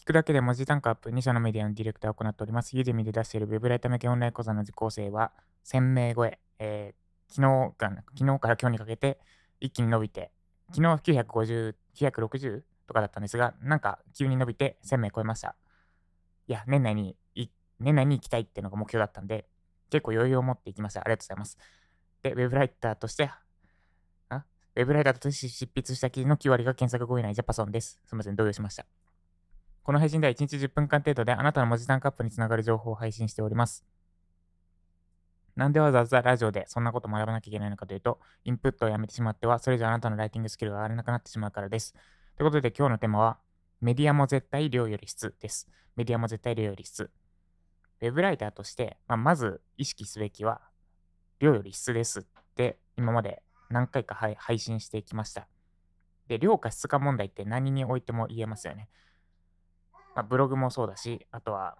聞くだけで文字単価アップ2社のメディアのディレクターを行っております。ユーデミで出しているウェブライター向けオンライン講座の受講生は1000名超え、えー、昨日が昨日から今日にかけて一気に伸びて、昨日950、960とかだったんですが、なんか急に伸びて1000名超えました。いや、年内に、年内に行きたいっていうのが目標だったんで、結構余裕を持っていきました。ありがとうございます。で、ウェブライターとして、ウェブライターとして執筆した記事の9割が検索後以内ジャパソンです。すみません、動揺しました。この配信では1日10分間程度であなたの文字単価アップにつながる情報を配信しております。なんでわざわざラジオでそんなこと学ばなきゃいけないのかというと、インプットをやめてしまっては、それ以上あなたのライティングスキルが上がらなくなってしまうからです。ということで今日のテーマは、メディアも絶対量より質です。メディアも絶対量より質。ウェブライターとして、まあ、まず意識すべきは、量より質ですって今まで何回か配信してきました。で、量か質か問題って何においても言えますよね。まあ、ブログもそうだし、あとは、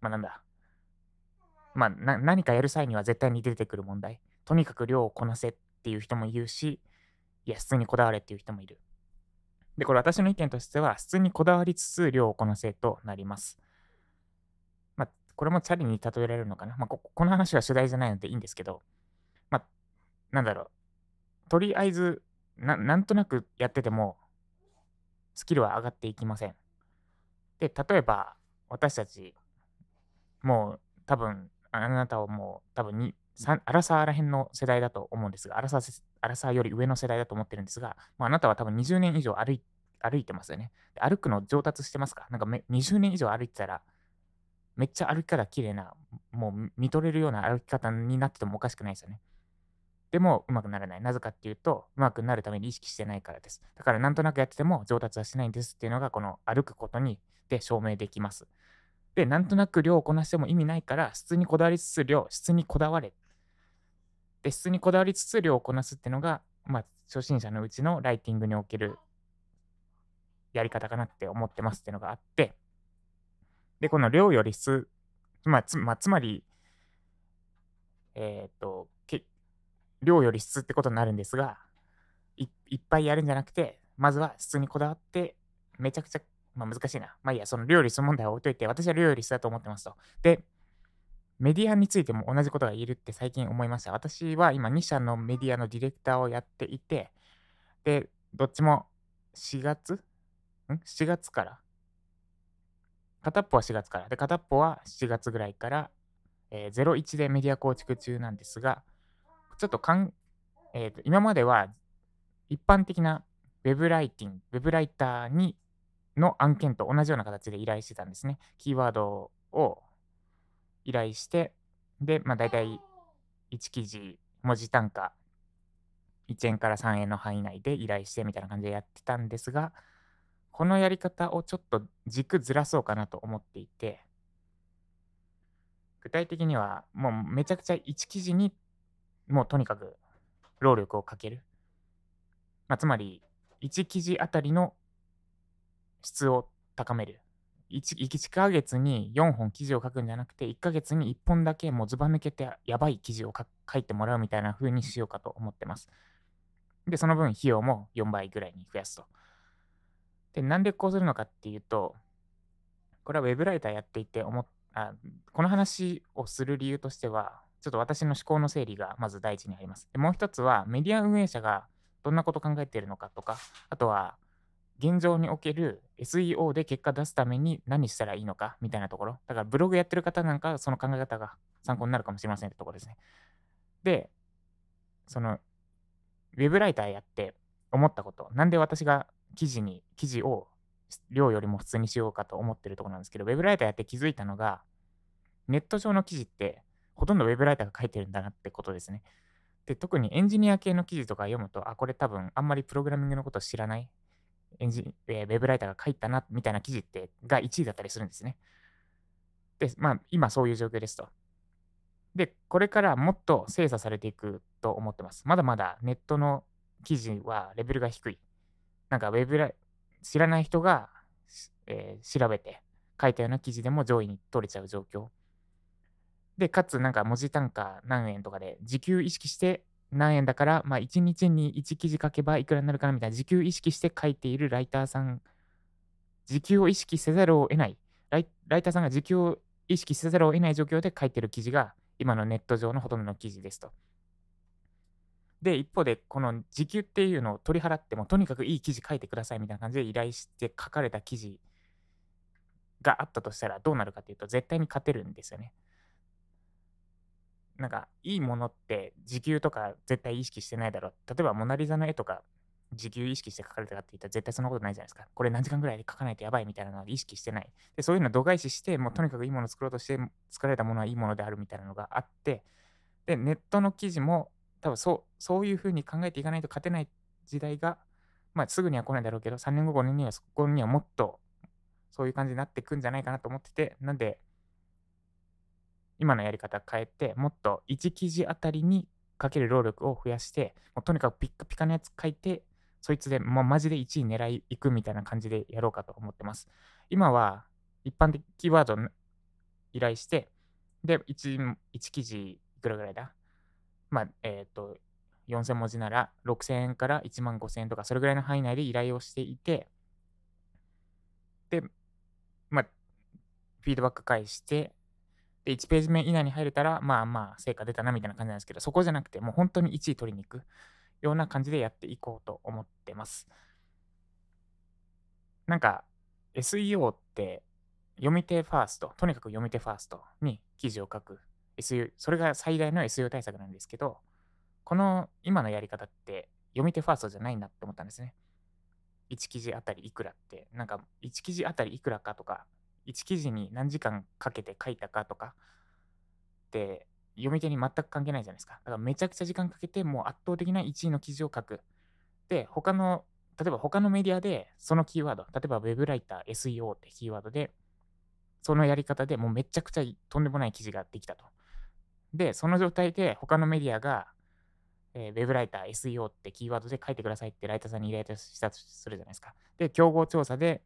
まあなんだ、まあ何かやる際には絶対に出てくる問題。とにかく量をこなせっていう人もいるし、いや、質にこだわれっていう人もいる。で、これ私の意見としては、質にこだわりつつ量をこなせとなります。まあ、これもチャリに例えられるのかな。まあこ、この話は主題じゃないのでいいんですけど、まあ、なんだろう。とりあえずな、なんとなくやってても、スキルは上がっていきません。で、例えば、私たち、もう多分、あなたはもう多分に、アラサーらへんの世代だと思うんですが、アラサーアラサーより上の世代だと思ってるんですが、まあ、あなたは多分20年以上歩い歩いてますよね。歩くの上達してますか？なんかめ20年以上歩いてたら、めっちゃ歩き方綺麗な、もう見とれるような歩き方になっててもおかしくないですよね。でもうまくならない。なぜかっていうと、うまくなるために意識してないからです。だからなんとなくやってても上達はしないんですっていうのがこの歩くことにで証明できます。で、なんとなく量をこなしても意味ないから、質にこだわりつつ量、質にこだわれ。で、質にこだわりつつ量をこなすっていうのが、まあ、初心者のうちのライティングにおけるやり方かなって思ってますっていうのがあって、で、この量より質、まあ、つまあ、つまり、えっ、と、量より質ってことになるんですがい、いっぱいやるんじゃなくて、まずは質にこだわって、めちゃくちゃ、まあ難しいな。まあいいや、その量より質問題は置いといて、私は量より質だと思ってますと。で、メディアについても同じことが言えるって最近思いました。私は今2社のメディアのディレクターをやっていて、で、どっちも4月？ん ?7 月から片っぽは4月から。で、片っぽは7月ぐらいから、えー、01でメディア構築中なんですが、ちょっとかん、えーと、今までは一般的なウェブライティング、ウェブライターにの案件と同じような形で依頼してたんですね。キーワードを依頼して、で、まあ大体1記事、文字単価1円から3円の範囲内で依頼してみたいな感じでやってたんですが、このやり方をちょっと軸ずらそうかなと思っていて、具体的にはもうめちゃくちゃ1記事にもうとにかく労力をかける。まあ、つまり、1記事あたりの質を高める。1, 1ヶ月に4本記事を書くんじゃなくて、1ヶ月に1本だけもうずば抜けてやばい記事を書いてもらうみたいな風にしようかと思ってます。で、その分費用も4倍ぐらいに増やすと。で、なんでこうするのかっていうと、これは web ライターやっていて思っあこの話をする理由としては、ちょっと私の思考の整理がまず第一にあります。でもう一つは、メディア運営者がどんなこと考えているのかとか、あとは、現状における SEO で結果出すために何したらいいのかみたいなところ。だからブログやってる方なんかその考え方が参考になるかもしれませんってところですね。で、その、ウェブライターやって思ったこと、なんで私が記事に、記事を量よりも普通にしようかと思ってるところなんですけど、ウェブライターやって気づいたのが、ネット上の記事ってほとんどウェブライターが書いてるんだなってことですね。で、特にエンジニア系の記事とか読むと、あ、これ多分あんまりプログラミングのことを知らないエンジ、えー、ウェブライターが書いたなみたいな記事ってが1位だったりするんですね。で、まあ今そういう状況ですと。で、これからもっと精査されていくと思ってます。まだまだネットの記事はレベルが低い。なんかウェブライ知らない人が、えー、調べて書いたような記事でも上位に取れちゃう状況。で、かつなんか文字単価何円とかで、時給意識して何円だから、まあ1日に1記事書けばいくらになるかなみたいな時給意識して書いているライターさん時給を意識せざるを得ないライ、ライターさんが時給を意識せざるを得ない状況で書いてる記事が、今のネット上のほとんどの記事ですと。で、一方で、この時給っていうのを取り払っても、とにかくいい記事書いてくださいみたいな感じで依頼して書かれた記事があったとしたらどうなるかっていうと、絶対に勝てるんですよね。なんか、いいものって時給とか絶対意識してないだろう。例えば、モナリザの絵とか、時給意識して書かれたかって言ったら絶対そんなことないじゃないですか。これ何時間ぐらいで書かないとやばいみたいなのは意識してない。で、そういうのを度外視して、もうとにかくいいものを作ろうとして作られたものはいいものであるみたいなのがあって、で、ネットの記事も多分そう、そういうふうに考えていかないと勝てない時代が、まあすぐには来ないだろうけど、3年後、5年には、5年にはもっとそういう感じになっていくんじゃないかなと思ってて、なんで、今のやり方変えて、もっと1記事あたりにかける労力を増やして、もうとにかくピッカピカのやつ書いて、そいつでもうマジで1位狙いいくみたいな感じでやろうかと思ってます。今は一般的キーワード依頼して、で、1, 1記事いくらぐらいだ？まあ、えっ、ー、と、4000文字なら6000円から1万5000円とか、それぐらいの範囲内で依頼をしていて、で、まあ、フィードバック返して、で、1ページ目以内に入れたら、まあまあ、成果出たなみたいな感じなんですけど、そこじゃなくて、もう本当に1位取りに行くような感じでやっていこうと思ってます。なんか、SEO って読み手ファースト、とにかく読み手ファーストに記事を書く SEO、それが最大の SEO 対策なんですけど、この今のやり方って読み手ファーストじゃないなって思ったんですね。1記事あたりいくらって、なんか1記事あたりいくらかとか、1記事に何時間かけて書いたかとかって読み手に全く関係ないじゃないですか。だからめちゃくちゃ時間かけてもう圧倒的な1位の記事を書く。で、他の、例えば他のメディアでそのキーワード、例えば Web ライター SEO ってキーワードで、そのやり方でもうめちゃくちゃとんでもない記事ができたと。で、その状態で他のメディアが、えー、ウェブライター SEO ってキーワードで書いてくださいってライターさんに依頼したとするじゃないですか。で、競合調査で、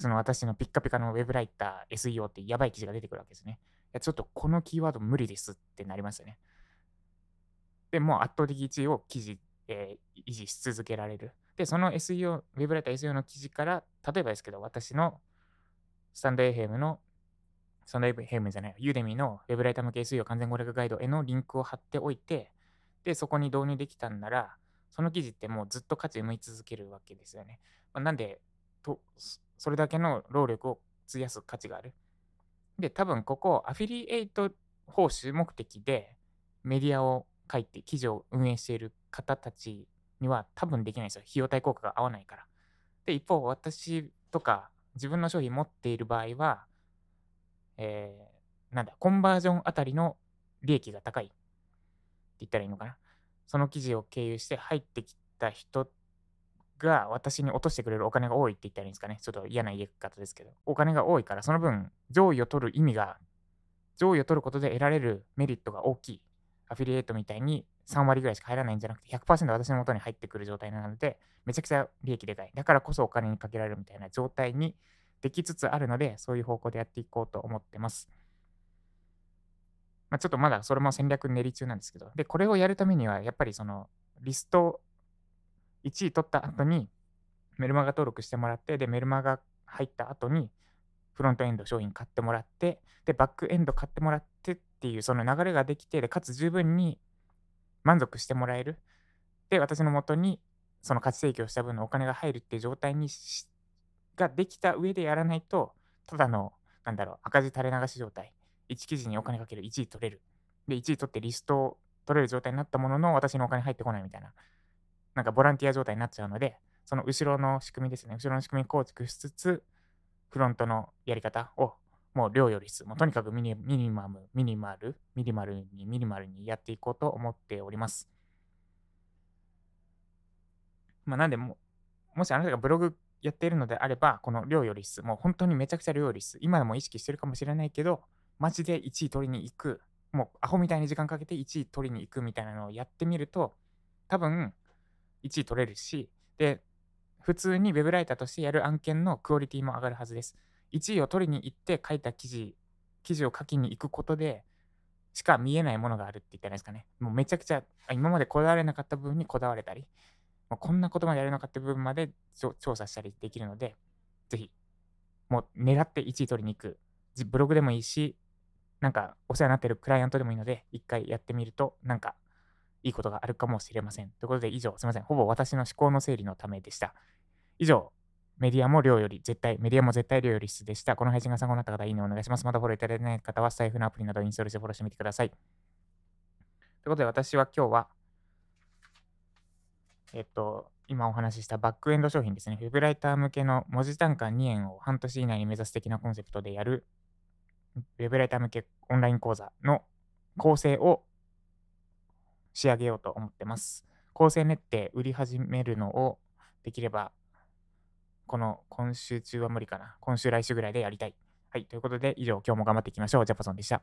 その私のピッカピカのウェブライター SEO ってやばい記事が出てくるわけですね。いや、ちょっとこのキーワード無理ですってなりますよね。で、もう圧倒的1位を記事、えー、維持し続けられる。で、その SEO、ウェブライター SEO の記事から、例えばですけど、私のスタンド FM のそのヘムじゃない、ユーデミのウェブライター向け SEO 完全攻略ガイドへのリンクを貼っておいて、で、そこに導入できたんなら、その記事ってもうずっと価値を生み続けるわけですよね。まあ、なんでと、それだけの労力を費やす価値がある。で、多分ここ、アフィリエイト報酬目的でメディアを書いて記事を運営している方たちには多分できないですよ。費用対効果が合わないから。で、一方、私とか自分の商品持っている場合は、えー、なんだ、コンバージョンあたりの利益が高いって言ったらいいのかな。その記事を経由して入ってきた人が私に落としてくれるお金が多いって言ったらいいんですかね。ちょっと嫌な言い方ですけど。お金が多いから、その分、上位を取る意味が、上位を取ることで得られるメリットが大きい。アフィリエイトみたいに3割ぐらいしか入らないんじゃなくて100%私の元に入ってくる状態なので、めちゃくちゃ利益でかい。だからこそお金にかけられるみたいな状態にできつつあるので、そういう方向でやっていこうと思ってます。まあ、ちょっとまだそれも戦略練り中なんですけど、で、これをやるためには、やっぱりそのリスト1位取った後にメルマガ登録してもらって、で、メルマガ入った後にフロントエンド商品買ってもらって、で、バックエンド買ってもらってっていうその流れができて、で、かつ十分に満足してもらえる。で、私のもとにその価値提供した分のお金が入るっていう状態にしができた上でやらないと、ただの、なんだろう、赤字垂れ流し状態。1記事にお金かける1位取れる。で、1位取ってリストを取れる状態になったものの、私のお金入ってこないみたいな、なんかボランティア状態になっちゃうので、その後ろの仕組みですね。後ろの仕組み構築しつつ、フロントのやり方を、もう量より質、もうとにかくミニミニマム、ミニマル、ミニマルにミニマルにやっていこうと思っております。まあ、なんでも、もしあなたがブログやっているのであれば、この量より質、もう本当にめちゃくちゃ量より質、今でも意識してるかもしれないけど、マジで1位取りに行く、もうアホみたいに時間かけて1位取りに行くみたいなのをやってみると、多分1位取れるし、で、普通に web ライターとしてやる案件のクオリティも上がるはずです。1位を取りに行って書いた記事、記事を書きに行くことで、しか見えないものがあるって言ったらいいですかね。もうめちゃくちゃ、今までこだわれなかった部分にこだわれたり、まあ、こんなことまでやるのかって部分まで調査したりできるので、ぜひもう狙って1位取りに行く。ブログでもいいし、なんかお世話になってるクライアントでもいいので、一回やってみると、なんかいいことがあるかもしれません。ということで、以上、すみません。ほぼ私の思考の整理のためでした。以上、メディアも量より絶対、メディアも絶対量より質でした。この配信が参考になった方、いいねお願いします。まだフォローいただいてない方は、財布のアプリなどインストールしてフォローしてみてください。ということで、私は今日は、えっと、今お話ししたバックエンド商品ですね。ウェブライター向けの文字単価2円を半年以内に目指す的なコンセプトでやる、ウェブライター向けオンライン講座の構成を仕上げようと思ってます。構成練って売り始めるのをできればこの今週中は無理かな。今週来週ぐらいでやりたい。はい。ということで、以上、今日も頑張っていきましょう。ジャパソンでした。